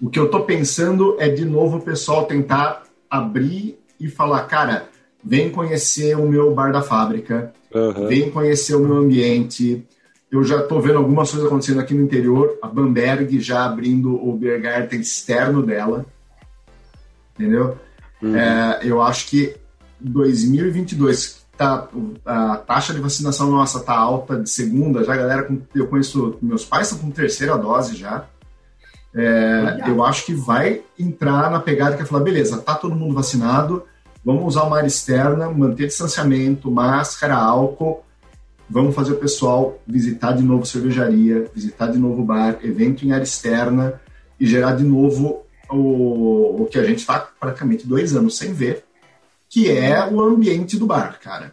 O que eu estou pensando é de novo o pessoal tentar abrir e falar, cara, vem conhecer o meu bar da fábrica, uhum. vem conhecer o meu ambiente. Eu já estou vendo algumas coisas acontecendo aqui no interior, a Bamberg já abrindo o beer garden externo dela, entendeu? Uhum. É, eu acho que 2022 tá, a taxa de vacinação nossa tá alta de segunda, já a galera, eu conheço, meus pais estão com terceira dose já. É, eu acho que vai entrar na pegada que é falar, beleza, tá todo mundo vacinado, Vamos usar uma área externa, manter distanciamento, máscara, álcool. Vamos fazer o pessoal visitar de novo cervejaria, visitar de novo bar, evento em área externa e gerar de novo o, o que a gente está praticamente dois anos sem ver, que é o ambiente do bar, cara.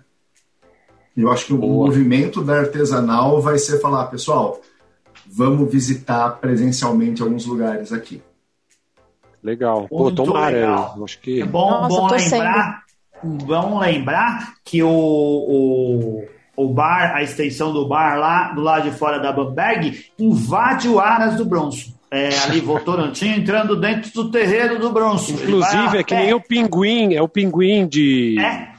Eu acho que Boa. o movimento da artesanal vai ser falar, pessoal, vamos visitar presencialmente alguns lugares aqui. Legal. Pô, tomara. Legal. Acho que... É bom, Nossa, bom lembrar. Vamos lembrar que o, o, o bar, a extensão do bar lá do lado de fora da Bamberg, invade o Aras do Bronson. é, ali Votorantim, entrando dentro do terreiro do Bronson. Inclusive, é que nem o pinguim, é o pinguim de. É.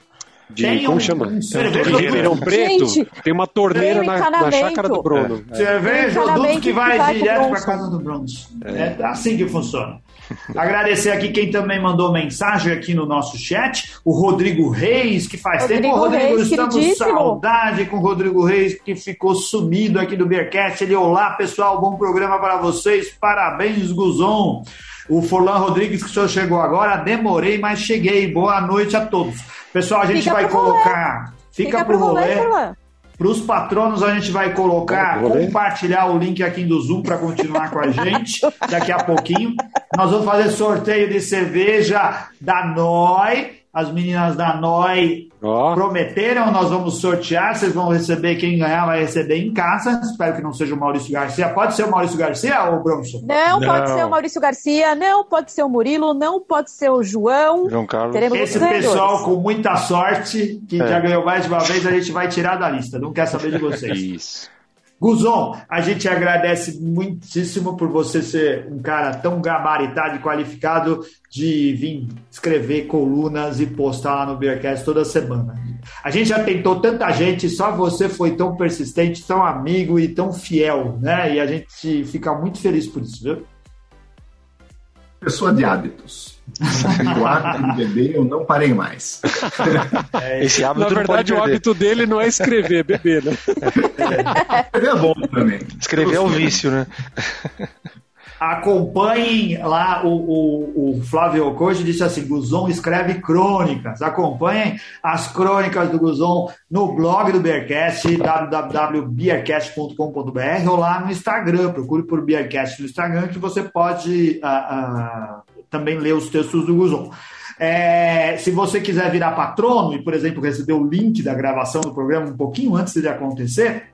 De, Tem como um- chama? um De cerveja Ribeirão Preto. Gente, tem uma torneira tem um na, na chácara do Bruno. É. Cerveja um ou duto que que vai, vai pro direto para casa do Bronson. É assim que funciona. Agradecer aqui quem também mandou mensagem aqui no nosso chat, o Rodrigo Reis, que faz Rodrigo tempo. Ô, Rodrigo, Reis, estamos queridíssimo. saudade com o Rodrigo Reis, que ficou sumido aqui do Beercast. Ele, olá pessoal, bom programa para vocês, parabéns, Guzon. O Forlan Rodrigues, que o senhor chegou agora, demorei, mas cheguei. Boa noite a todos. Pessoal, a gente Fica vai pro rolê. colocar. Fica, Fica pro pro rolê, rolê. Para os patronos, a gente vai colocar, compartilhar o link aqui do Zoom para continuar com a gente daqui a pouquinho. Nós vamos fazer sorteio de cerveja da Noi. As meninas da Noi Ó, prometeram, nós vamos sortear. Vocês vão receber, quem ganhar vai receber em casa. Espero que não seja o Maurício Garcia. Pode ser o Maurício Garcia ou o Bronson? Não, Não. pode ser o Maurício Garcia, não pode ser o Murilo, não pode ser o João. João Carlos. Teremos Esse pessoal com muita sorte, que É. já ganhou mais de uma vez, a gente vai tirar da lista. Não quer saber de vocês. isso. Guzon, a gente agradece muitíssimo por você ser um cara tão gabaritado e qualificado de vir escrever colunas e postar lá no Beercast toda semana. A gente já tentou tanta gente, só você foi tão persistente, tão amigo e tão fiel, né? E a gente fica muito feliz por isso, viu? Pessoa de hábitos. O hábito de beber, eu não parei mais. Esse hábito Na verdade, o hábito dele não é escrever, é beber, né? Beber é bom também. Escrever é o vício, né? Acompanhem lá o, o, o Flávio Ocoji disse assim: Guzon escreve crônicas. Acompanhem as crônicas do Guzon no blog do Beercast, www.beercast.com.br ou lá no Instagram. Procure por Beercast no Instagram que você pode ah, ah, também ler os textos do Guzon. É, se você quiser virar patrono e, por exemplo, receber o link da gravação do programa um pouquinho antes dele acontecer,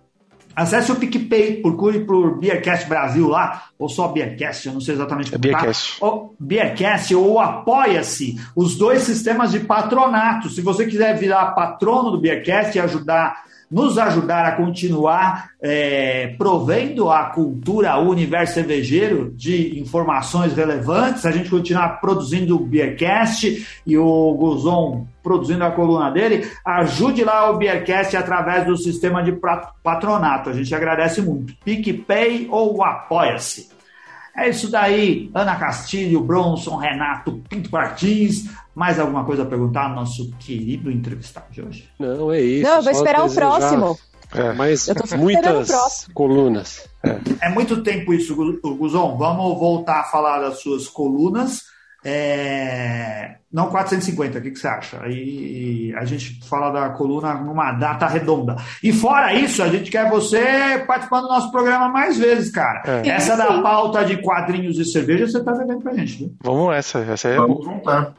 Acesse o PicPay, procure por Beercast Brasil lá, ou só Beercast, eu não sei exatamente É como tá. Beercast. Ou Beercast ou Apoia-se, os dois sistemas de patronato. Se você quiser virar patrono do Beercast e ajudar, nos ajudar a continuar é, provendo a cultura, o universo cervejeiro de informações relevantes, a gente continuar produzindo o Beercast e o Guzon produzindo a coluna dele, ajude lá o Beercast através do sistema de patronato. A gente agradece muito. PicPay ou Apoia-se. É isso daí, Ana Castilho, Bronson, Renato, Pinto Martins. Mais alguma coisa a perguntar ao nosso querido entrevistado de hoje? Não, é isso. Não, eu vou esperar o próximo. É. O muitas colunas. É muito tempo isso, Gu- Guzon. Vamos voltar a falar das suas colunas. É, Não 450, o que, que você acha? Aí a gente fala da coluna numa data redonda. E fora isso, a gente quer você participando do nosso programa mais vezes, cara. É. Essa da pauta de quadrinhos e cerveja, você tá devendo pra gente, viu? Vamos essa, essa é Vamos voltar.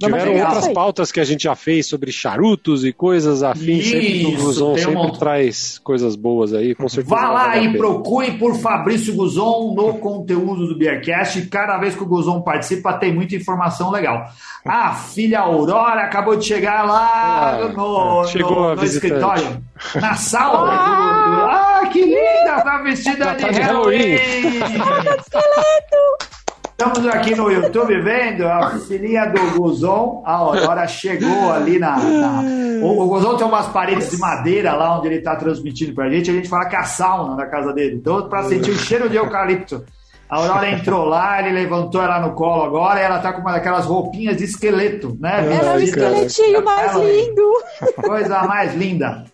Vamos Tiveram pegar outras aí. pautas que a gente já fez sobre charutos e coisas afins. sempre que Isso, o Guzon um sempre monte. traz coisas boas aí, com certeza. Vá lá e pena. procure por Fabrício Guzon no conteúdo do Beercast. Cada vez que o Guzon participa, tem muita informação legal. A filha Aurora acabou de chegar lá Ah, no, chegou no- a no escritório, na sala. Ah, que linda! Tá vestida Já de tá de Halloween. Esqueleto! Estamos aqui no YouTube vendo a filhinha do Guzon. A Aurora chegou ali na. na- O, o Guzon tem umas paredes de madeira lá onde ele está transmitindo pra gente. A gente fala que é a sauna da casa dele. Então, para sentir o cheiro de eucalipto. A Aurora entrou lá, ele levantou ela no colo agora e ela tá com uma daquelas roupinhas de esqueleto, né? Ela é o Vestida- esqueletinho mais Ela- lindo. Coisa mais linda.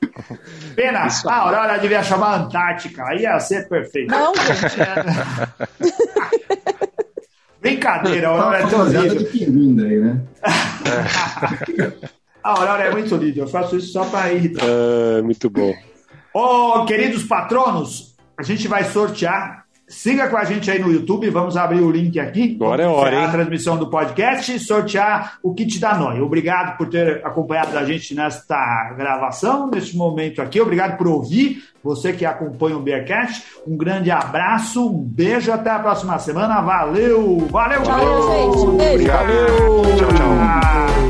Pena, a Aurora devia chamar Antártica. Aí ia ser perfeito. Não, gente. Brincadeira, a Aurora é tão linda. de daí, né? A Aurora é muito linda, eu faço isso só para irritar. Ah, muito bom. Ô, queridos patronos, a gente vai sortear. Siga com a gente aí no YouTube, vamos abrir o link aqui. Agora é hora, hein? a transmissão do podcast e sortear o kit da Noi. Obrigado por ter acompanhado a gente nesta gravação, neste momento aqui. Obrigado por ouvir, você que acompanha o Bearcast. Um grande abraço, um beijo, até a próxima semana. Valeu! Valeu, Valeu, gente. Beijo. Tchau, tchau.